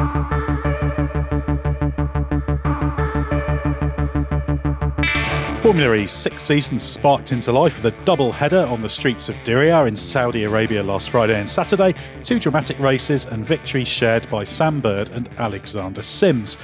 Thank you. Formula E's sixth season sparked into life with a double header on the streets of Diriyah in Saudi Arabia last Friday and Saturday, two dramatic races and victories shared by Sam Bird and Alexander Sims.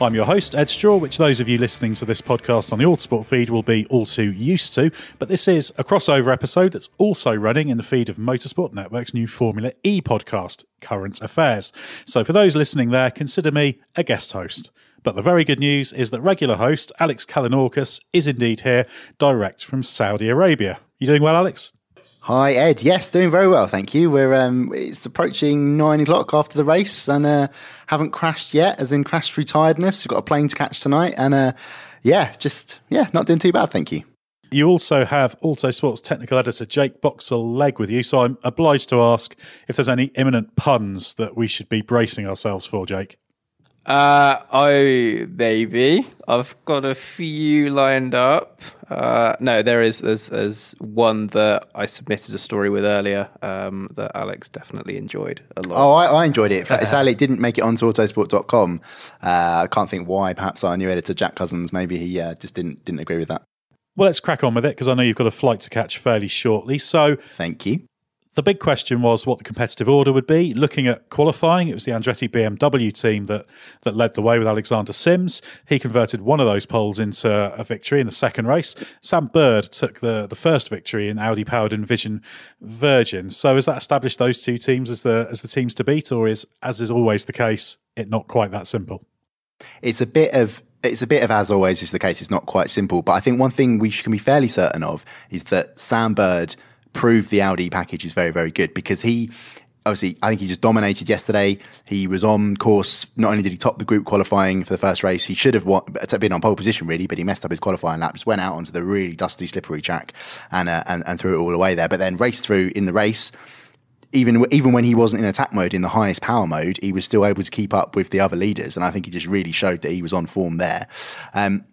I'm your host, Ed Straw, which those of you listening to this podcast on the Autosport feed will be all too used to. But this is a crossover episode that's also running in the feed of Motorsport Network's new Formula E podcast, Current Affairs. So for those listening there, consider me a guest host. But the very good news is that regular host Alex Kalinauckas is indeed here, direct from Saudi Arabia. You doing well, Alex? Hi Ed, yes, doing very well, thank you. We're um, it's approaching nine o'clock after the race, and uh, haven't crashed yet, as in crashed through tiredness. We've got a plane to catch tonight, and uh, yeah, just yeah, not doing too bad, thank you. You also have Autosport's technical editor Jake Boxall-Legge with you, so I'm obliged to ask if there's any imminent puns that we should be bracing ourselves for, Jake. Uh, oh, maybe. I've got a few lined up. Uh, no, there is there's, there's one that I submitted a story with earlier um, that Alex definitely enjoyed a lot. Oh, I, I enjoyed it. Sadly, it didn't make it onto autosport.com. Uh, I can't think why. Perhaps our new editor, Jack Cousins, maybe he uh, just didn't didn't agree with that. Well, let's crack on with it because I know you've got a flight to catch fairly shortly. So, thank you. The big question was what the competitive order would be. Looking at qualifying, it was the Andretti BMW team that that led the way with Alexander Sims. He converted one of those poles into a victory in the second race. Sam Bird took the, the first victory in Audi powered Envision Virgin. So has that established those two teams as the as the teams to beat, or is as is always the case, it not quite that simple? It's a bit of it's a bit of as always is the case. It's not quite simple, but I think one thing we can be fairly certain of is that Sam Bird proved the Audi package is very, very good because he obviously, I think he just dominated yesterday. He was on course. Not only did he top the group qualifying for the first race, he should have won, been on pole position really, but he messed up his qualifying laps, went out onto the really dusty, slippery track and uh, and, and threw it all away there. But then raced through in the race. Even even when he wasn't in attack mode in the highest power mode, he was still able to keep up with the other leaders, and I think he just really showed that he was on form there. Um,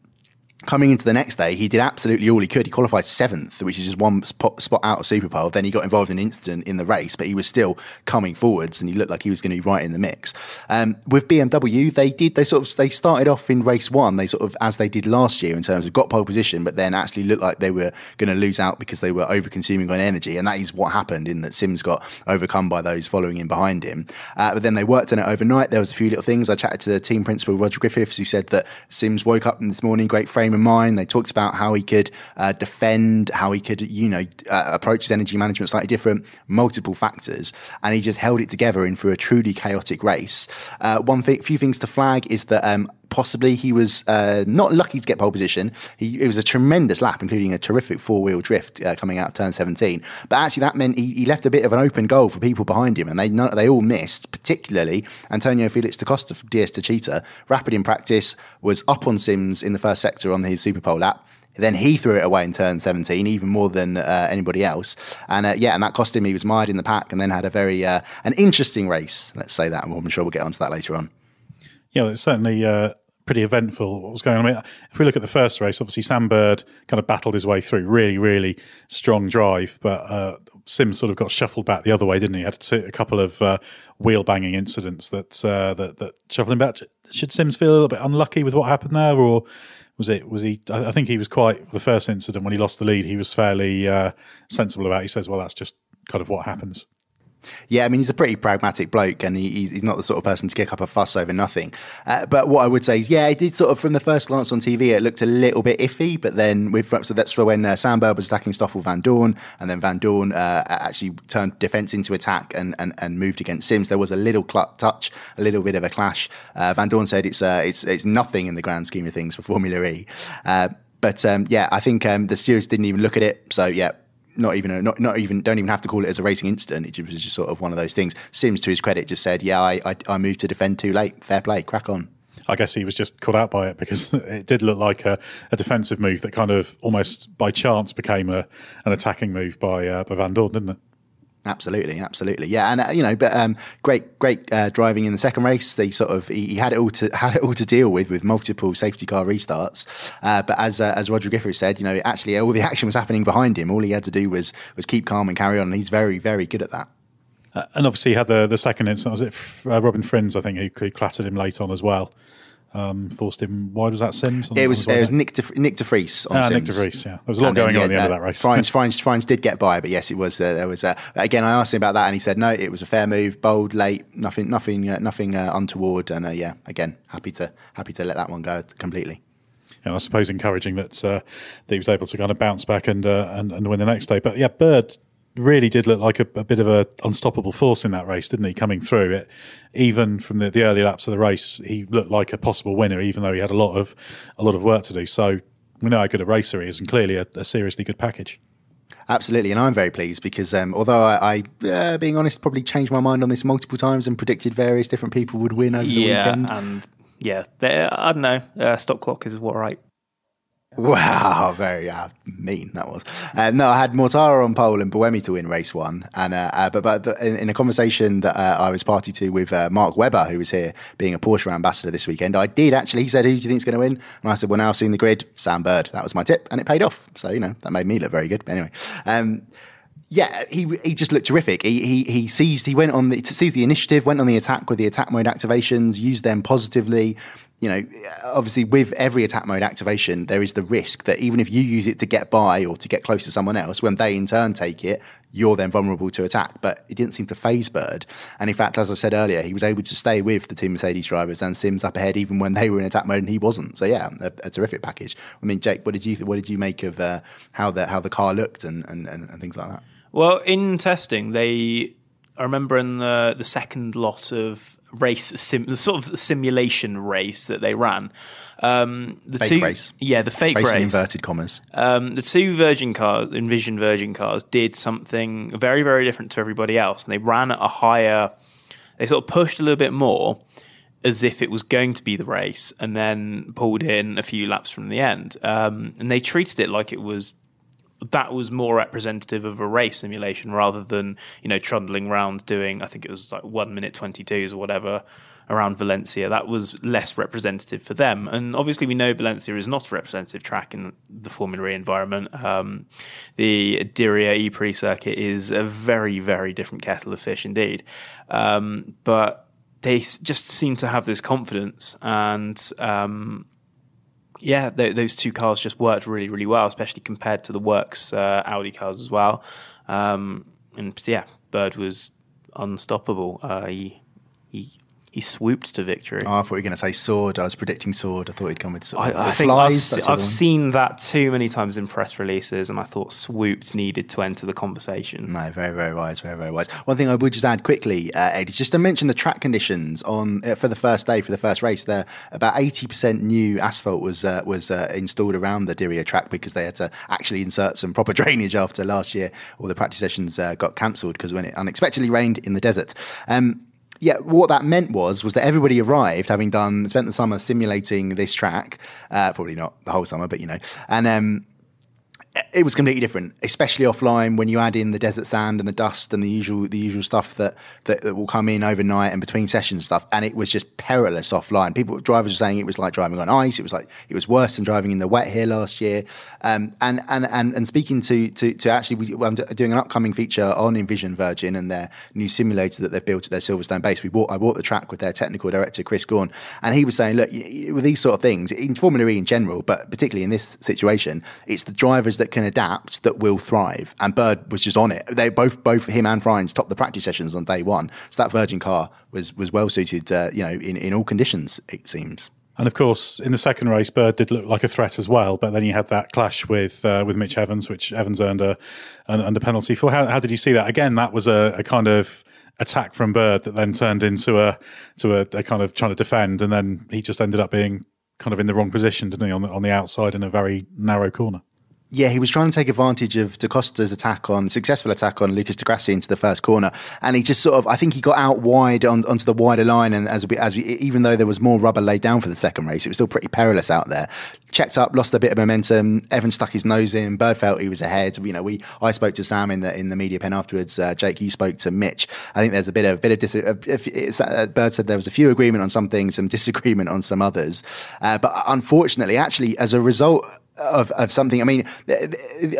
coming into the next day, he did absolutely all he could. He qualified seventh, which is just one spot, spot out of Superpole. Then he got involved in an incident in the race, but he was still coming forwards and he looked like he was going to be right in the mix. Um, with BMW, they did, they sort of, they started off in race one, they sort of, as they did last year in terms of got pole position, but then actually looked like they were going to lose out because they were over consuming on energy. And that is what happened in that Sims got overcome by those following in behind him. Uh, but then they worked on it overnight. There was a few little things. I chatted to the team principal, Roger Griffiths, who said that Sims woke up this morning, great frame frame of mind. They talked about how he could uh, defend, how he could, you know, uh, approach his energy management slightly different, multiple factors, and he just held it together in through a truly chaotic race. Uh, one thing, few things to flag is that um, possibly he was uh, not lucky to get pole position. He, it was a tremendous lap, including a terrific four wheel drift uh, coming out of turn 17. But actually, that meant he, he, left a bit of an open goal for people behind him, and they they all missed, particularly Antonio Felix da Costa from DS Techeetah. Rapid in practice was up on Sims in the first sector on his Super Pole lap. Then he threw it away in turn 17, even more than uh, anybody else. And uh, yeah, and that cost him. He was mired in the pack, and then had a very uh, an interesting race. Let's say that. and I'm sure we'll get onto that later on. Yeah, it's certainly uh, pretty eventful what was going on. I mean, if we look at the first race, obviously Sam Bird kind of battled his way through, really, really strong drive, but uh, Sims sort of got shuffled back the other way, didn't he? Had a couple of uh, wheel banging incidents that, uh, that that shuffled him back. Should Sims feel a little bit unlucky with what happened there, or was it was he? I think he was quite the first incident when he lost the lead. He was fairly uh, sensible about. it. He says, "Well, that's just kind of what happens." Yeah, I mean, he's a pretty pragmatic bloke and he, he's not the sort of person to kick up a fuss over nothing. Uh, but what I would say is, yeah, it did sort of, from the first glance on TV, it looked a little bit iffy. But then, with so that's for when uh, Sam Bird was attacking Stoffel Vandoorne, and then Vandoorne uh, actually turned defence into attack and, and, and moved against Sims. There was a little cl- touch, a little bit of a clash. Uh, Vandoorne said it's, uh, it's, it's nothing in the grand scheme of things for Formula E. Uh, but um, yeah, I think um, the stewards didn't even look at it. So yeah, not even a, not not even don't even have to call it as a racing incident. It was just sort of one of those things. Sims, to his credit, just said, "Yeah, I I, I moved to defend too late. Fair play, crack on." I guess he was just caught out by it because it did look like a, a defensive move that kind of almost by chance became a, an attacking move by uh, by Vandoorne, didn't it? Absolutely, absolutely, yeah, and uh, you know, but um, great, great uh, driving in the second race. They sort of he, he, had it all to had it all to deal with with multiple safety car restarts. Uh, but as uh, as Roger Griffith said, you know, actually all the action was happening behind him. All he had to do was was keep calm and carry on, and he's very, very good at that. Uh, and obviously, he had the the second incident. Was it uh, Robin Frijns? I think who, who clattered him late on as well um, forced him wide. Was that Sims? it was. It was Nyck de, Nyck de Vries on ah, Sims. Nyck de Vries. Yeah, there was a lot and going then, on at the end of that race. Fines, Frijns, Frijns did get by, but yes, it was. Uh, there was. Uh, again, I asked him about that, and he said no. It was a fair move, bold, late, nothing, nothing, uh, nothing uh, untoward, and uh, yeah, again, happy to happy to let that one go completely. And I suppose encouraging that uh, that he was able to kind of bounce back and and, and win the next day. But yeah, Bird really did look like a, a, bit of a unstoppable force in that race, didn't he? Coming through it, even from the, the early laps of the race, he looked like a possible winner, even though he had a lot of a lot of work to do. So we know how good a racer he is, and clearly a, a seriously good package. Absolutely, and I'm very pleased because um, although I, I uh, being honest, probably changed my mind on this multiple times and predicted various different people would win over the yeah, weekend. and yeah, I don't know. Uh, stop clock is what right. Wow, very uh, mean that was. Uh, no, I had Mortara on pole and Buemi to win race one, and uh, uh but, but, in, in, a conversation that uh, I was party to with uh, Mark Webber, who was here being a Porsche ambassador this weekend, I did actually. He said, "Who do you think is going to win?" And I said, "Well, now I've seen the grid, Sam Bird." That was my tip, and it paid off. So you know that made me look very good. But anyway. Um, yeah, he he just looked terrific. He he he seized. He went on the to seize the initiative. Went on the attack with the attack mode activations. Used them positively. You know, obviously with every attack mode activation, there is the risk that even if you use it to get by or to get close to someone else, when they in turn take it, you're then vulnerable to attack. But it didn't seem to phase Bird. And in fact, as I said earlier, he was able to stay with the two Mercedes drivers and Sims up ahead even when they were in attack mode and he wasn't. So yeah, a, a terrific package. I mean, Jake, what did you what did you make of uh, how the how the car looked and, and, and, and things like that? Well, in testing, they I remember in the the second lot of race sim, the sort of simulation race that they ran. Um, the fake two, race, yeah, the fake race, race. inverted commas. Um, the two Virgin cars, Envision Virgin cars, did something very, very different to everybody else, and they ran at a higher. They sort of pushed a little bit more, as if it was going to be the race, and then pulled in a few laps from the end. Um, and they treated it like it was that was more representative of a race simulation rather than you know trundling around doing I think it was like one minute twenty twos or whatever around Valencia. That was less representative for them, and obviously we know Valencia is not a representative track in the Formula E environment. Um, the Diriyah E-Prix circuit is a very very different kettle of fish indeed, um, but they just seem to have this confidence and. Um, yeah, th- those two cars just worked really, really well, especially compared to the works uh, Audi cars as well. Um, and yeah, Bird was unstoppable. Uh, he he he swooped to victory. Oh, I thought you were going to say sword. I was predicting sword. I thought he'd come with sword. I, I think flies, I've, that's se- the I've seen that too many times in press releases, and I thought swooped needed to enter the conversation. No, very, very wise, very, very wise. One thing I would just add quickly, uh, Ed, is just to mention the track conditions on uh, for the first day for the first race. There, about eighty percent new asphalt was uh, was uh, installed around the Diriyah track because they had to actually insert some proper drainage after last year. All the practice sessions uh, got cancelled because when it unexpectedly rained in the desert. Um, yeah, what that meant was was that everybody arrived having done spent the summer simulating this track, uh, probably not the whole summer, but you know, and um, it was completely different, especially offline when you add in the desert sand and the dust and the usual the usual stuff that, that, that will come in overnight and between sessions and stuff. And it was just perilous offline. People drivers were saying it was like driving on ice. It was like it was worse than driving in the wet here last year. Um, and, and and and speaking to to, to actually, we, I'm doing an upcoming feature on Envision Virgin and their new simulator that they've built at their Silverstone base. We I bought the track with their technical director Chris Gorn, and he was saying, look, with these sort of things in Formula E in general, but particularly in this situation, it's the drivers that can adapt that will thrive. And Bird was just on it. They both, both him and Frijns topped the practice sessions on day one. So that Virgin car was was well suited, uh, you know, in, in all conditions. It seems. And of course, in the second race, Bird did look like a threat as well. But then you had that clash with uh, with Mitch Evans, which Evans earned a an, a penalty for. How, how did you see that? Again, that was a, a kind of attack from Bird that then turned into a to a, a kind of trying to defend, and then he just ended up being kind of in the wrong position, didn't he, on the on the outside in a very narrow corner. Yeah, he was trying to take advantage of Da Costa's attack on successful attack on Lucas di Grassi into the first corner, and he just sort of I think he got out wide on, onto the wider line, and as we, as we, even though there was more rubber laid down for the second race, it was still pretty perilous out there. Checked up, lost a bit of momentum. Evan stuck his nose in. Bird felt he was ahead. You know, we I spoke to Sam in the in the media pen afterwards. Uh, Jake, you spoke to Mitch. I think there's a bit of bit of dis- uh, Bird said there was a few agreement on some things, some disagreement on some others, uh, but unfortunately, actually, as a result of, of something. I mean,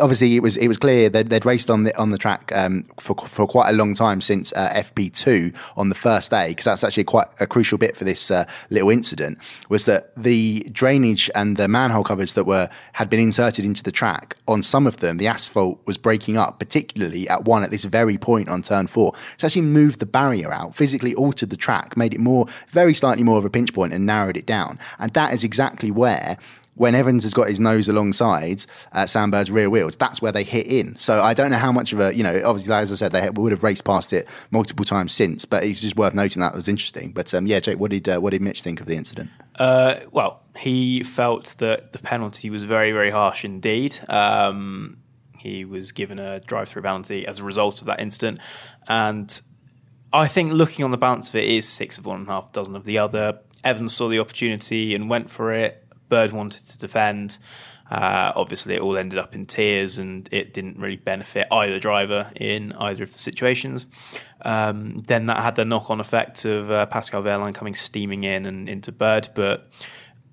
obviously it was it was clear that they'd raced on the on the track um, for for quite a long time since uh, FP two on the first day because that's actually quite a crucial bit for this uh, little incident was that the drainage and the manhole covers that were had been inserted into the track on some of them the asphalt was breaking up, particularly at one at this very point on turn four. It's actually moved the barrier out, physically altered the track, made it more very slightly more of a pinch point and narrowed it down, and that is exactly where when Evans has got his nose alongside uh, Sam Bird's rear wheels, that's where they hit in. So I don't know how much of a, you know, obviously, as I said, they would have raced past it multiple times since, but it's just worth noting that was interesting. But um, yeah, Jake, what did, uh, what did Mitch think of the incident? Uh, well, he felt that the penalty was very, very harsh indeed. Um, he was given a drive-through penalty as a result of that incident, and I think looking on the balance of it is six of one and a half dozen of the other. Evans saw the opportunity and went for it. Bird wanted to defend. Uh, obviously, it all ended up in tears, and it didn't really benefit either driver in either of the situations. Um, then that had the knock-on effect of uh, Pascal Wehrlein coming steaming in and into Bird, but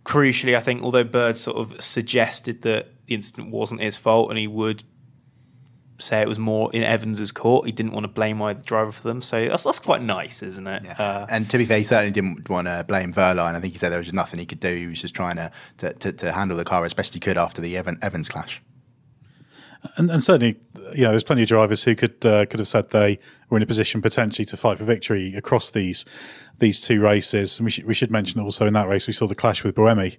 crucially, I think although Bird sort of suggested that the incident wasn't his fault and he would say it was more in Evans's court, he didn't want to blame either driver for them. So that's that's quite nice, isn't it? Uh, and to be fair, he certainly didn't want to blame Wehrlein. I think he said there was just nothing he could do. He was just trying to to, to, to handle the car as best he could after the Evan, Evans clash. And, and certainly, you know, there's plenty of drivers who could uh, could have said they were in a position potentially to fight for victory across these these two races. And we should we should mention also in that race we saw the clash with Buemi.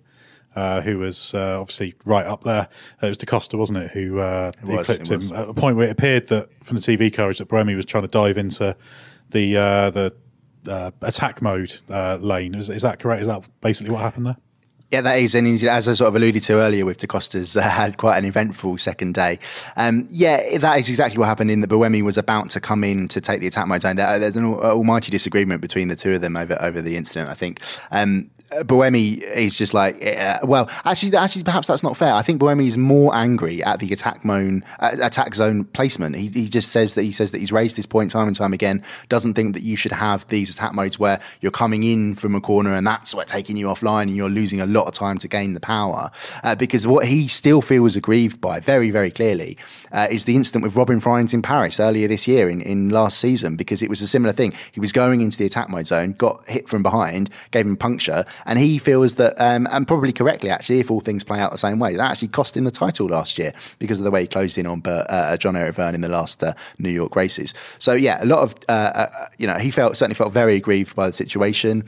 Uh, who was uh, obviously right up there? Uh, it was Da Costa, wasn't it? Who, uh, who was, clipped it was. him at a point where it appeared that from the TV coverage that Buemi was trying to dive into the uh, the uh, attack mode uh, lane. Is, is that correct? Is that basically what happened there? Yeah, that is, and as I sort of alluded to earlier, with Da Costa's uh, had quite an eventful second day. Um, yeah, that is exactly what happened. In that Buemi was about to come in to take the attack mode zone. There's an almighty disagreement between the two of them over over the incident. I think. Um, Buemi is just like, uh, well, actually, actually, perhaps that's not fair. I think Buemi is more angry at the attack zone, uh, attack zone placement. He, he just says that he says that he's raised this point time and time again. Doesn't think that you should have these attack modes where you're coming in from a corner and that's what taking you offline and you're losing a lot of time to gain the power. Uh, because what he still feels aggrieved by, very, very clearly, uh, is the incident with Robin Frijns in Paris earlier this year in, in last season, because it was a similar thing. He was going into the attack mode zone, got hit from behind, gave him puncture, and he feels that, um, and probably correctly actually, if all things play out the same way, that actually cost him the title last year because of the way he closed in on uh, Jean-Eric Vergne in the last uh, New York races. So yeah, a lot of uh, uh, you know he felt certainly felt very aggrieved by the situation.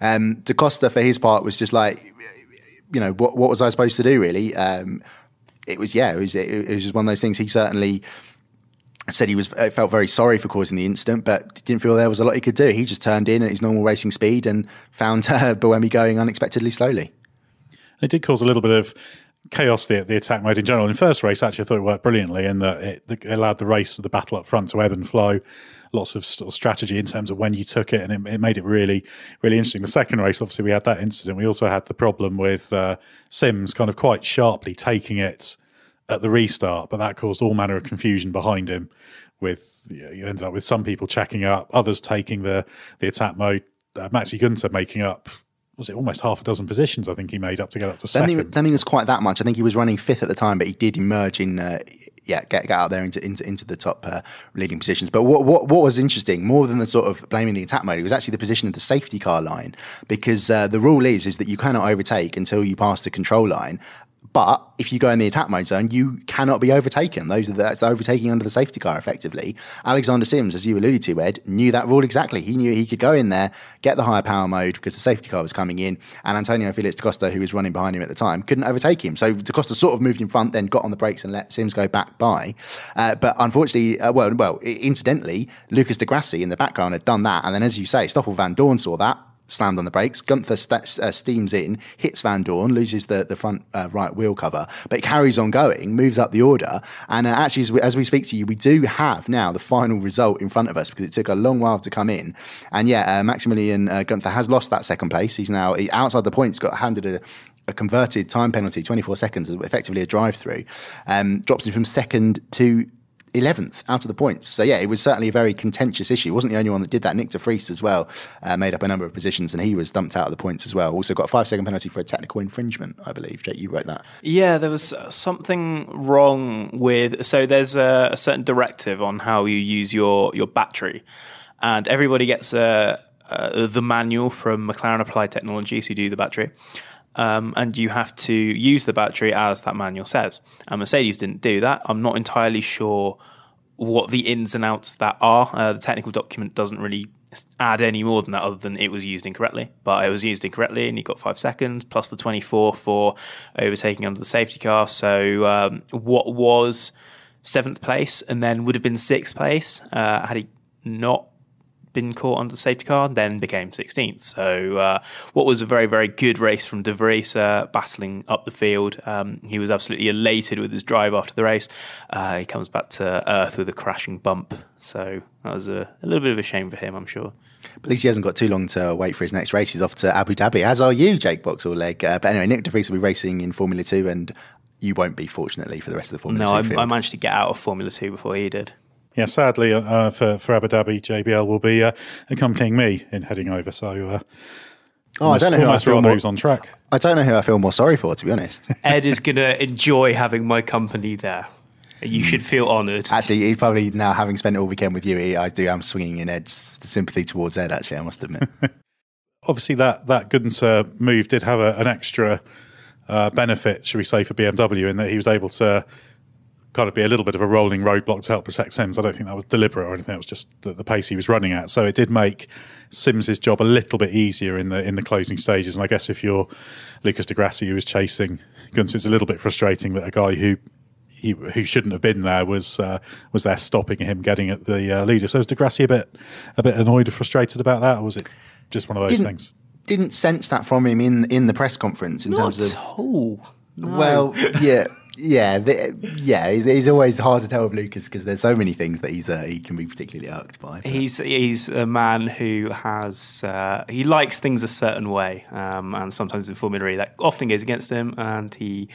Um, Da Costa for his part was just like, you know, what what was I supposed to do really? Um, it was yeah, it was it, it was just one of those things. He certainly said he was uh, felt very sorry for causing the incident, but didn't feel there was a lot he could do. He just turned in at his normal racing speed and found uh, going unexpectedly slowly. It did cause a little bit of chaos the the attack mode in general. In first race, actually, I thought it worked brilliantly in that it, it allowed the race, the battle up front, to ebb and flow. Lots of strategy in terms of when you took it, and it, it, made it really, really interesting. The second race, obviously, we had that incident. We also had the problem with uh, Sims kind of quite sharply taking it at the restart, but that caused all manner of confusion behind him. With you, know, you ended up with some people checking up, others taking the the attack mode. Uh, Maxi Günther making up was it almost half a dozen positions? I think he made up to get up to second. I don't think, it was quite that much. I think he was running fifth at the time, but he did emerge in. Uh, yeah, get, get out there into into, into the top uh, leading positions. But what, what what was interesting, more than the sort of blaming the attack mode, it was actually the position of the safety car line because uh, the rule is is that you cannot overtake until you pass the control line, but if you go in the attack mode zone, you cannot be overtaken. Those are the, that's overtaking under the safety car effectively. Alexander Sims, as you alluded to, Ed, knew that rule exactly. He knew he could go in there, get the higher power mode because the safety car was coming in, and Antonio Felix Costa, who was running behind him at the time, couldn't overtake him. So Costa sort of moved in front, then got on the brakes and let Sims go back by. Uh, but unfortunately, uh, well, well, incidentally, Lucas di Grassi in the background had done that, and then as you say, Stoffel Vandoorne saw that slammed on the brakes. Günther st- uh, steams in, hits Vandoorne, loses the, the front uh, right wheel cover, but carries on going, moves up the order. And uh, actually, as we, as we, speak to you, we do have now the final result in front of us because it took a long while to come in. And yeah, uh, Maximilian uh, Günther has lost that second place. He's now he, outside the points, got handed a, a converted time penalty, 24 seconds, effectively a drive through, um, drops him from second to 11th out of the points. So yeah, it was certainly a very contentious issue. Wasn't the only one that did that. Nyck de Vries as well uh, made up a number of positions, and he was dumped out of the points as well. Also got a five second penalty for a technical infringement, I believe. Jake, you wrote that. Yeah, there was something wrong with. So there's a, a certain directive on how you use your your battery, and everybody gets a. Uh, the manual from McLaren Applied Technologies who do the battery. Um, and you have to use the battery as that manual says. And Mercedes didn't do that. I'm not entirely sure what the ins and outs of that are. Uh, the technical document doesn't really add any more than that, other than it was used incorrectly. But it was used incorrectly, and you got five seconds plus the 24 for overtaking under the safety car. So um, what was seventh place and then would have been sixth place uh, had he not been caught under the safety car, then became 16th. So, uh, what was a very, very good race from De Vries, uh, battling up the field. Um, he was absolutely elated with his drive after the race. Uh, he comes back to earth with a crashing bump. So, that was a, a little bit of a shame for him, I'm sure. But at least he hasn't got too long to wait for his next race. He's off to Abu Dhabi, as are you, Jake Boxall-Legge. Uh, but anyway, Nyck de Vries will be racing in Formula 2 and you won't be, fortunately, for the rest of the Formula no, 2 No, I managed to get out of Formula 2 before he did yeah, sadly uh, uh, for for Abu Dhabi, JBL will be uh, accompanying me in heading over. So, uh, oh, almost, I don't know who I feel more, on track. I don't know who I feel more sorry for, to be honest. Ed is going to enjoy having my company there. You should feel honoured. Actually, he probably now having spent all weekend with you, he, I do. I'm swinging in Ed's sympathy towards Ed. Actually, I must admit. Obviously, that that Günther move did have a, an extra uh, benefit, should we say, for BMW in that he was able to kind of be a little bit of a rolling roadblock to help protect Sims. I don't think that was deliberate or anything. It was just the, the pace he was running at. So it did make Sims's job a little bit easier in the in the closing stages. And I guess if you're Lucas di Grassi who was chasing Günther, it's a little bit frustrating that a guy who he, who shouldn't have been there was uh, was there stopping him getting at the uh, leader. So was di Grassi a bit a bit annoyed or frustrated about that, or was it just one of those didn't, things? Didn't sense that from him in in the press conference in Not terms of. Oh, no. Well, yeah. Yeah, the, yeah, he's, he's, always hard to tell with Lucas because there's so many things that he's uh, he can be particularly irked by. But. He's he's a man who has uh, he likes things a certain way, um, and sometimes in Formula E that often goes against him, and he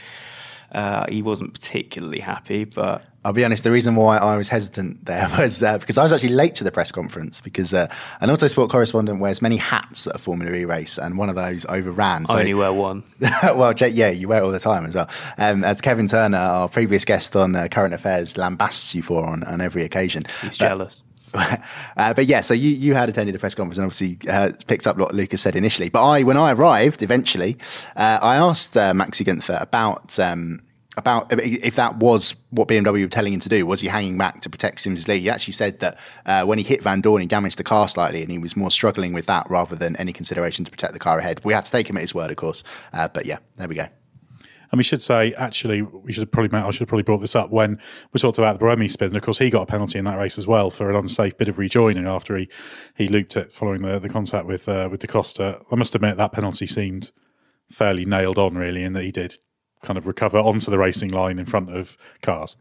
Uh, he wasn't particularly happy, but I'll be honest, the reason why I was hesitant there was uh, because I was actually late to the press conference because uh, an autosport correspondent wears many hats at a Formula E race, and one of those overran. So, I only wear one. well, yeah, you wear it all the time as well. Um, as Kevin Turner, our previous guest on uh, Current Affairs, lambasts you for on, on every occasion. He's but, jealous. Uh, but yeah, so you, you had attended the press conference and obviously uh, picked up what Lucas said initially. But I, when I arrived, eventually, uh, I asked uh, Maxi Günther about um, about if that was what BMW were telling him to do. Was he hanging back to protect Sims' lead? He actually said that uh, when he hit Vandoorne, he damaged the car slightly, and he was more struggling with that rather than any consideration to protect the car ahead. We have to take him at his word, of course. Uh, but yeah, there we go. And we should say, actually, we should probably I should have probably brought this up when we talked about the Buemi spin. And of course, he got a penalty in that race as well for an unsafe bit of rejoining after he he looped it following the, the contact with uh, with Da Costa. I must admit that penalty seemed fairly nailed on, really, in that he did kind of recover onto the racing line in front of cars.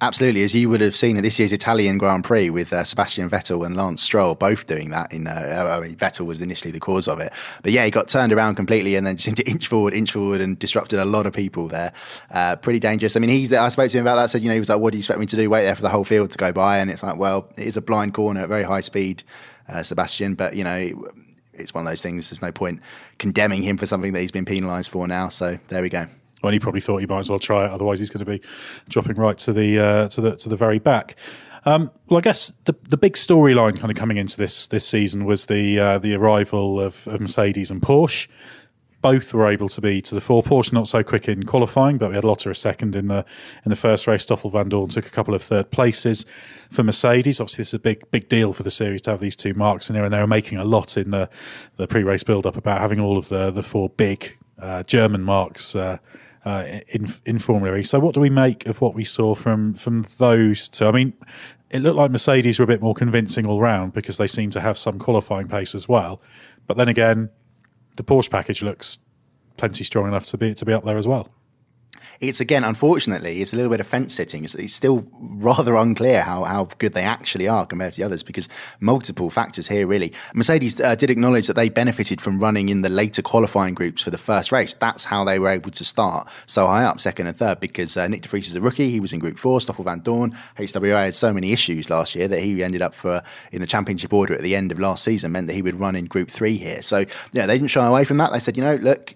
Absolutely, as you would have seen at this year's Italian Grand Prix with uh, Sebastian Vettel and Lance Stroll both doing that. In uh, I mean, Vettel was initially the cause of it, but yeah, he got turned around completely and then just seemed to inch forward, inch forward, and disrupted a lot of people there. Uh, pretty dangerous. I mean, he's. I spoke to him about that. Said, you know, he was like, "What do you expect me to do? Wait there for the whole field to go by?" And it's like, well, it is a blind corner at very high speed, uh, Sebastian. But you know, it's one of those things. There's no point condemning him for something that he's been penalised for now. So there we go when he probably thought he might as well try it. Otherwise, he's going to be dropping right to the uh, to the to the very back. Um, well, I guess the the big storyline kind of coming into this this season was the uh, the arrival of, of, Mercedes and Porsche. Both were able to be to the fore. Porsche not so quick in qualifying, but we had Lotterer second in the in the first race. Stoffel Vandoorne took a couple of third places for Mercedes. Obviously, this is a big big deal for the series to have these two marques in here, and they were making a lot in the the pre race build up about having all of the the four big uh, German marques. Uh, uh, in in Formula E. So, what do we make of what we saw from from those two? I mean, it looked like Mercedes were a bit more convincing all round because they seem to have some qualifying pace as well. But then again, the Porsche package looks plenty strong enough to be to be up there as well it's again, unfortunately, it's a little bit of fence sitting. It's, it's, still rather unclear how, how good they actually are compared to the others because multiple factors here, really. Mercedes uh, did acknowledge that they benefited from running in the later qualifying groups for the first race. That's how they were able to start so high up, second and third, because uh, Nyck de Vries is a rookie. He was in Group 4. Stoffel Vandoorne, HWA had so many issues last year that he ended up for in the championship order at the end of last season, meant that he would run in Group 3 here. So, yeah, they didn't shy away from that. They said, you know, look,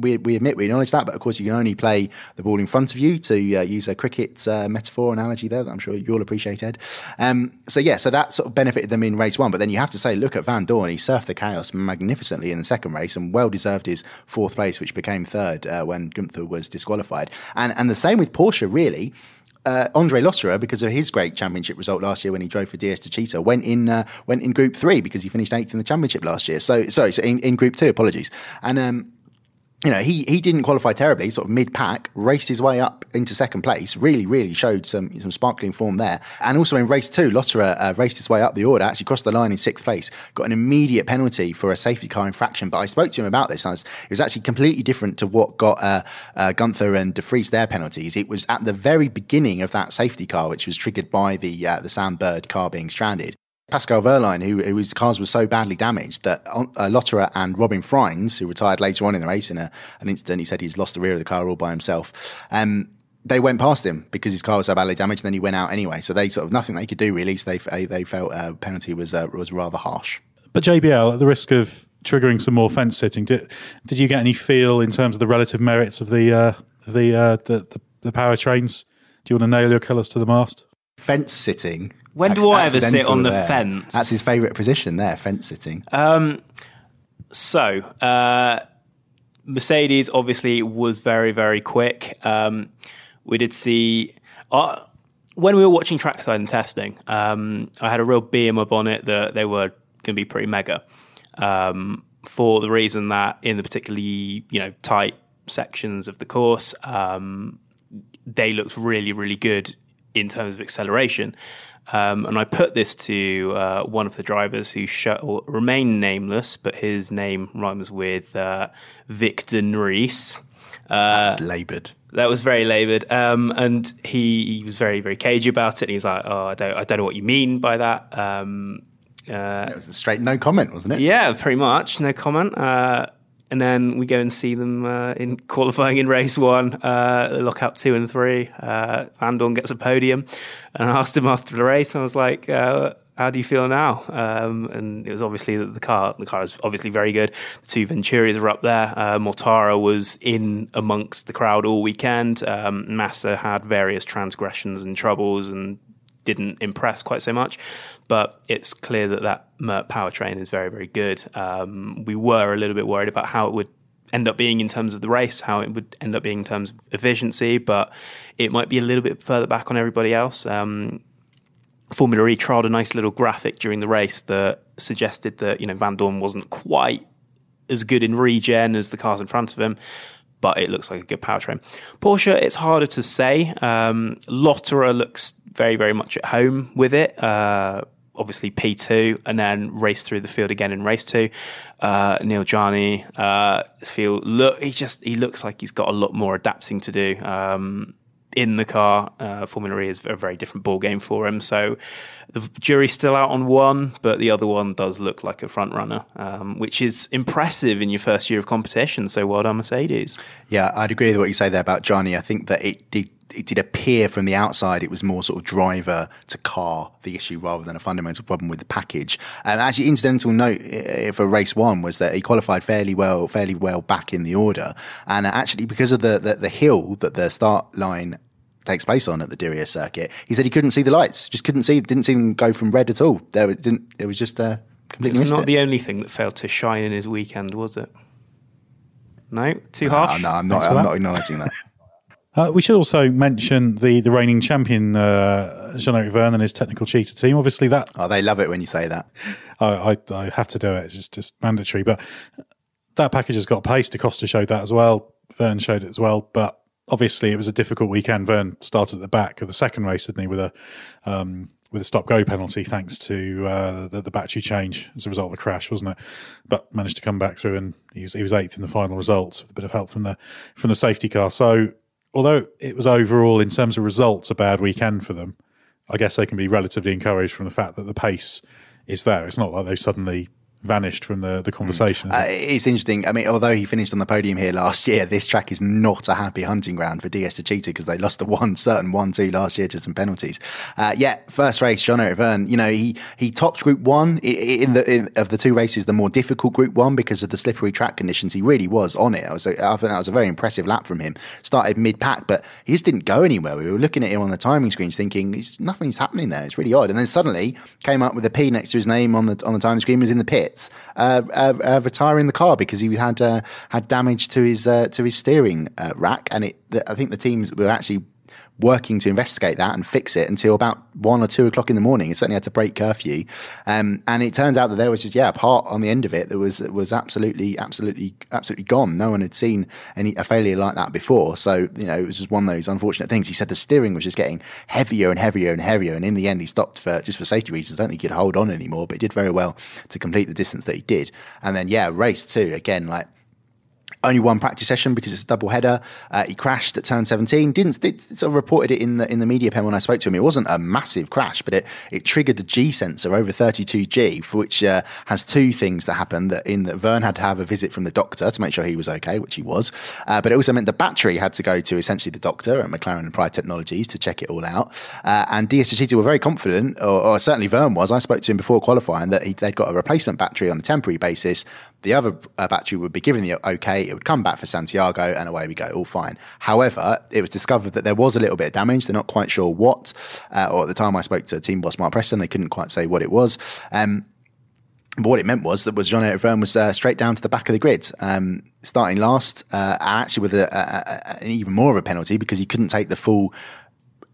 we, we admit we acknowledge that, but of course you can only play the ball in front of you to uh, use a cricket uh, metaphor analogy there that I'm sure you all appreciate, Ed. Um, so yeah, so that sort of benefited them in race one, but then you have to say, look at Vandoorne, he surfed the chaos magnificently in the second race and well deserved his fourth place, which became third uh, when Günther was disqualified. And and the same with Porsche, really. Uh, Andre Lotterer, because of his great championship result last year when he drove for DS Techeetah, went in uh, went in Group Three because he finished eighth in the championship last year. So sorry, so in, in Group Two, apologies. And um, you know, he he didn't qualify terribly, sort of mid pack, raced his way up into second place. Really, really showed some some sparkling form there. And also in race two, Lotterer uh, raced his way up the order, actually crossed the line in sixth place, got an immediate penalty for a safety car infraction. But I spoke to him about this, and was, it was actually completely different to what got uh, uh, Günther and De Vries their penalties. It was at the very beginning of that safety car, which was triggered by the uh, the Sam Bird car being stranded. Pascal Wehrlein, who, whose cars were so badly damaged that uh, Lotterer and Robin Frijns, who retired later on in the race in a, an incident, he said he's lost the rear of the car all by himself. Um, they went past him because his car was so badly damaged. And then he went out anyway. So they sort of nothing they could do really. So they they felt uh, penalty was uh, was rather harsh. But JBL, at the risk of triggering some more fence sitting, did did you get any feel in terms of the relative merits of the uh, the, uh, the the the powertrains? Do you want to nail your colours to the mast? Fence sitting when do I ever sit on the there. fence? That's his favourite position there, fence sitting. Um, so, uh, Mercedes obviously was very, very quick. Um, we did see. Uh, when we were watching trackside and testing, um, I had a real beam up on it that they were going to be pretty mega. Um, for the reason that in the particularly you know tight sections of the course, um, they looked really, really good in terms of acceleration. Um, and I put this to uh, one of the drivers who sh- remain nameless, but his name rhymes with uh, Victor Nries. Uh, That's laboured. That was very laboured, um, and he, he, was very very cagey about it. And he's like, "Oh, I don't I don't know what you mean by that." Um, uh, it was a straight no comment, wasn't it? Yeah, pretty much no comment. Uh, and then we go and see them uh, in qualifying in race one, uh, lockout two and three. Uh, Vandoorne gets a podium, and I asked him after the race, I was like, uh, "How do you feel now?" Um, and it was obviously that the car, the car is obviously very good. The two Venturias are up there. Uh, Mortara was in amongst the crowd all weekend. Um, Massa had various transgressions and troubles and didn't impress quite so much. But it's clear that that powertrain is very, very good. Um, we were a little bit worried about how it would end up being in terms of the race, how it would end up being in terms of efficiency, but it might be a little bit further back on everybody else. Um, Formula E trialed a nice little graphic during the race that suggested that you know Vandoorne wasn't quite as good in regen as the cars in front of him, but it looks like a good powertrain. Porsche, it's harder to say. Um, Lotterer looks very, very much at home with it. Uh, obviously P2 and then race through the field again in race two. Uh, Neel Jani, uh, feel look, he just he looks like he's got a lot more adapting to do. Um, in the car, uh, Formula E is a very different ball game for him. So the jury's still out on one, but the other one does look like a front runner, um, which is impressive in your first year of competition. So well done, Mercedes. Yeah, I'd agree with what you say there about Johnny. I think that it did it did appear from the outside it was more sort of driver to car the issue rather than a fundamental problem with the package. Um, actually, incidental note uh, for race one was that he qualified fairly well, fairly well back in the order, and actually because of the the, the hill that the start line takes place on at the Diriyah circuit, he said he couldn't see the lights, just couldn't see, didn't see them go from red at all. There, it didn't. It was just uh, completely. It's not it. the only thing that failed to shine in his weekend, was it? No, too no, harsh. No, I'm not. I'm not acknowledging that. Uh, we should also mention the, the reigning champion, uh, Jean-Eric Vergne and his technical cheater team. Obviously, that oh, they love it when you say that. I, I, I have to do it; it's just, just mandatory. But that package has got pace. Da Costa showed that as well. Vergne showed it as well. But obviously, it was a difficult weekend. Vergne started at the back of the second race, didn't he, with a um, with a stop go penalty thanks to uh, the, the, battery change as a result of a crash, wasn't it? But managed to come back through, and he was he was eighth in the final results with a bit of help from the from the safety car. So although it was overall, in terms of results, a bad weekend for them, I guess they can be relatively encouraged from the fact that the pace is there. It's not like they've suddenly vanished from the, the conversation. Uh, it's interesting. I mean, although he finished on the podium here last year, this track is not a happy hunting ground for DS to Techeetah because they lost the one certain one two last year to some penalties. Uh, yeah, first race, John Vergne. You know, he he topped Group One in the in, of the two races, the more difficult Group One because of the slippery track conditions. He really was on it. I was I think that was a very impressive lap from him. Started mid pack, but he just didn't go anywhere. We were looking at him on the timing screens, thinking nothing's happening there. It's really odd. And then suddenly came up with a P next to his name on the on the timing screen. Was in the pits. Uh, uh, uh, retiring the car because he had uh, had damage to his uh, to his steering rack, and it. The, I think the teams were actually working to investigate that and fix it until about one or two o'clock in the morning. It certainly had to break curfew, um, and it turns out that there was just yeah a part on the end of it that was was absolutely absolutely absolutely gone. No one had seen any a failure like that before, so you know it was just one of those unfortunate things. He said the steering was just getting heavier and heavier and heavier, and in the end he stopped for just for safety reasons. I don't think he could hold on anymore, but he did very well to complete the distance that he did. And then yeah, race two again like only one practice session because it's a double header. Uh, he crashed at turn 17. Didn't did, sort of reported it in the in the media pen when I spoke to him. It wasn't a massive crash, but it it triggered the G sensor over 32G, for which uh, has two things that happened. That in that Vergne had to have a visit from the doctor to make sure he was okay, which he was. Uh, but it also meant the battery had to go to essentially the doctor at McLaren Applied Technologies to check it all out. Uh, and Techeetah were very confident, or, or, certainly Vergne was. I spoke to him before qualifying that he, they'd got a replacement battery on a temporary basis. The other uh, battery would be given the okay. It would come back for Santiago, and away we go, all fine. However, it was discovered that there was a little bit of damage. They're not quite sure what. Uh, or at the time I spoke to team boss Mark Preston, they couldn't quite say what it was. Um, but what it meant was that was Jean-Eric Vergne was uh, straight down to the back of the grid, um, starting last, uh, and actually with a, a, a, an even more of a penalty because he couldn't take the full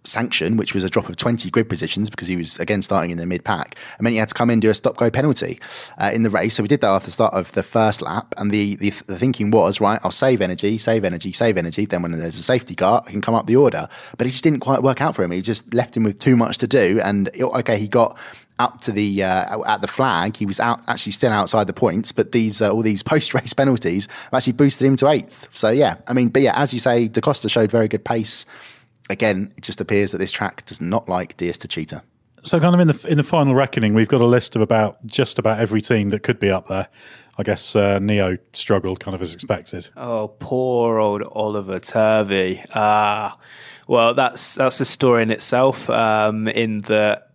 sanction, which was a drop of 20 grid positions because he was again starting in the mid pack. I mean, he had to come in and do a stop go penalty uh, in the race. So we did that after the start of the first lap. And the, the, the, thinking was, right, I'll save energy, save energy, save energy. Then when there's a safety car, I can come up the order. But it just didn't quite work out for him. He just left him with too much to do. And okay, he got up to the uh, at the flag. He was out actually still outside the points, but these uh, all these post race penalties actually boosted him to eighth. So yeah, I mean, but yeah, as you say, Da Costa showed very good pace again, it just appears that this track does not like DS Techeetah. So, kind of in the in the final reckoning, we've got a list of about just about every team that could be up there. I guess uh, NIO struggled kind of as expected. Oh, poor old Oliver Turvey. Ah, well, that's that's a story in itself. Um, in that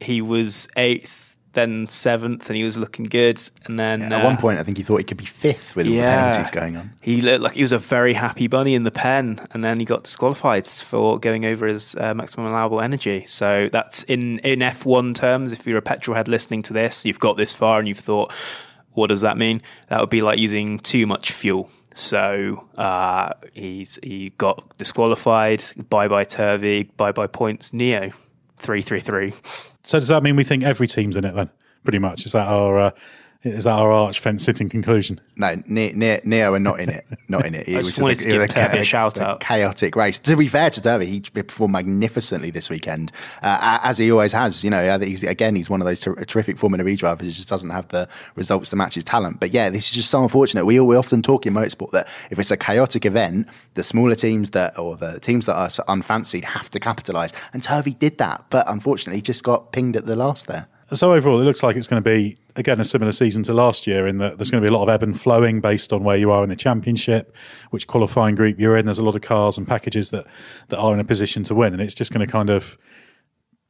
he was eighth then seventh, and he was looking good. And then yeah, at uh, one point, I think he thought he could be fifth with all the penalties going on. He looked like he was a very happy bunny in the pen, and then he got disqualified for going over his uh, maximum allowable energy. So that's in in F1 terms. If you're a petrol head listening to this, you've got this far, and you've thought, what does that mean? That would be like using too much fuel. So uh, he's he got disqualified. Bye bye Turvey. Bye bye points. NIO three three three. So does that mean we think every team's in it then? Pretty much. Is that our uh, is that our arch fence sitting conclusion? No, NIO, NIO are not in it. Not in it. I just wanted to give Turvey a, shout out. Chaotic race. To be fair to Turvey, he performed magnificently this weekend, uh, as he always has. You know, he's, again, he's one of those ter- terrific Formula E drivers. He just doesn't have the results to match his talent. But yeah, this is just so unfortunate. We we often talk in motorsport that if it's a chaotic event, the smaller teams that or the teams that are unfancied have to capitalise. And Turvey did that, but unfortunately, just got pinged at the last there. So overall, it looks like it's going to be again a similar season to last year in that there's going to be a lot of ebb and flowing based on where you are in the championship, which qualifying group you're in. There's a lot of cars and packages that that are in a position to win, and it's just going to kind of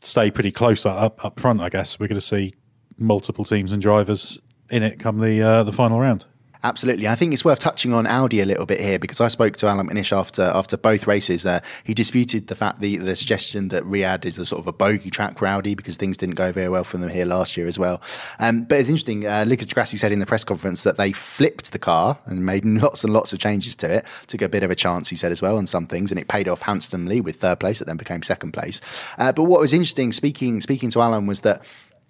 stay pretty close up up front. I guess we're going to see multiple teams and drivers in it come the uh, the final round. Absolutely. I think it's worth touching on Audi a little bit here because I spoke to Allan McNish after after both races. Uh, he disputed the fact the the suggestion that Riyadh is a sort of a bogey track for Audi because things didn't go very well for them here last year as well. Um, but it's interesting. Uh, Lucas di Grassi said in the press conference that they flipped the car and made lots and lots of changes to it. Took a bit of a chance, he said as well, on some things, and it paid off handsomely with third place. It then became second place. Uh, but what was interesting, speaking speaking to Alan, was that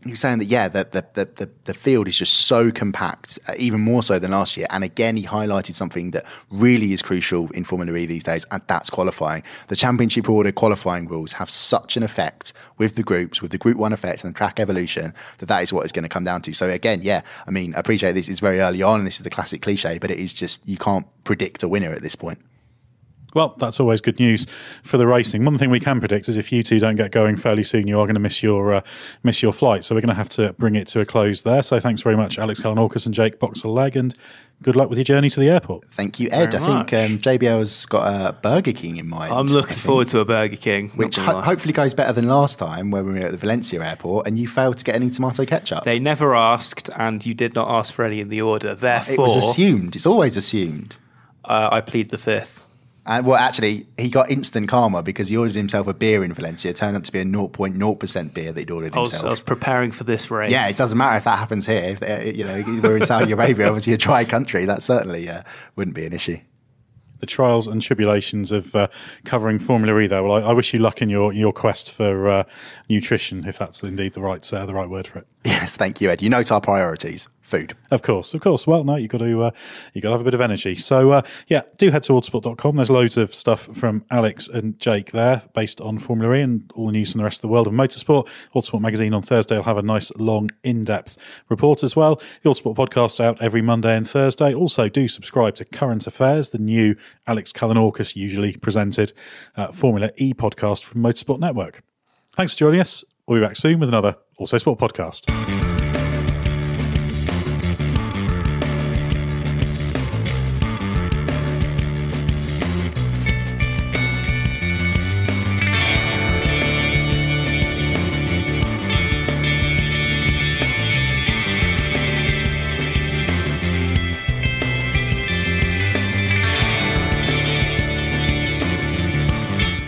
he was saying that yeah, that the, the, the, the, field is just so compact, uh, even more so than last year. And again, he highlighted something that really is crucial in Formula E these days, and that's qualifying. The championship order qualifying rules have such an effect with the groups, with the Group One effect and the track evolution, that that is what it's going to come down to. So again, yeah, I mean, I appreciate this is very early on, and this is the classic cliche, but it is just you can't predict a winner at this point. Well, that's always good news for the racing. One thing we can predict is if you two don't get going fairly soon, you are going to miss your uh, miss your flight. So we're going to have to bring it to a close there. So thanks very much, Alex Kalinauckas and Jake Boxall-Legge, and good luck with your journey to the airport. Thank you, Ed. Very I much. think um, JBL's got a Burger King in mind. I'm looking forward to a Burger King, which ho- hopefully goes better than last time when we were at the Valencia airport and you failed to get any tomato ketchup. They never asked, and you did not ask for any in the order. Therefore, it was assumed. It's always assumed. Uh, I plead the fifth. And well, actually, he got instant karma because he ordered himself a beer in Valencia. It turned out to be a 0.0% beer that he'd ordered himself. I was, I was preparing for this race. Yeah, it doesn't matter if that happens here. If, uh, you know, we're in Saudi Arabia, obviously a dry country. That certainly uh, wouldn't be an issue the trials and tribulations of uh, covering Formula E. There, well, I, I, wish you luck in your your quest for uh, nutrition, if that's indeed the right uh, the right word for it. Yes, thank you, Ed. You note our priorities food. Of course, of course. Well, no, you've got to uh, you got to have a bit of energy. So uh, yeah, do head to autosport.com. There's loads of stuff from Alex and Jake there, based on Formula E and all the news from the rest of the world of motorsport. Autosport magazine on Thursday will have a nice, long, in-depth report as well. The Autosport podcast's out every Monday and Thursday. Also, do subscribe to Current Affairs, the new Alex Kalinauckas usually presented uh, Formula E podcast from Motorsport Network. Thanks for joining us. We'll be back soon with another Autosport podcast.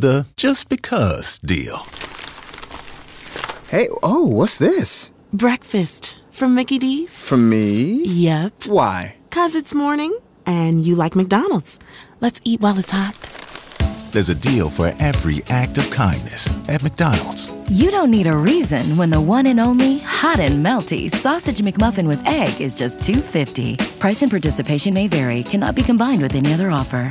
The just because deal. Hey, oh, what's this? Breakfast from Mickey D's. From me? Yep. Why? Cause it's morning and you like McDonald's. Let's eat while it's hot. There's a deal for every act of kindness at McDonald's. You don't need a reason when the one and only hot and melty sausage McMuffin with egg is just 250. Price and participation may vary. Cannot be combined with any other offer.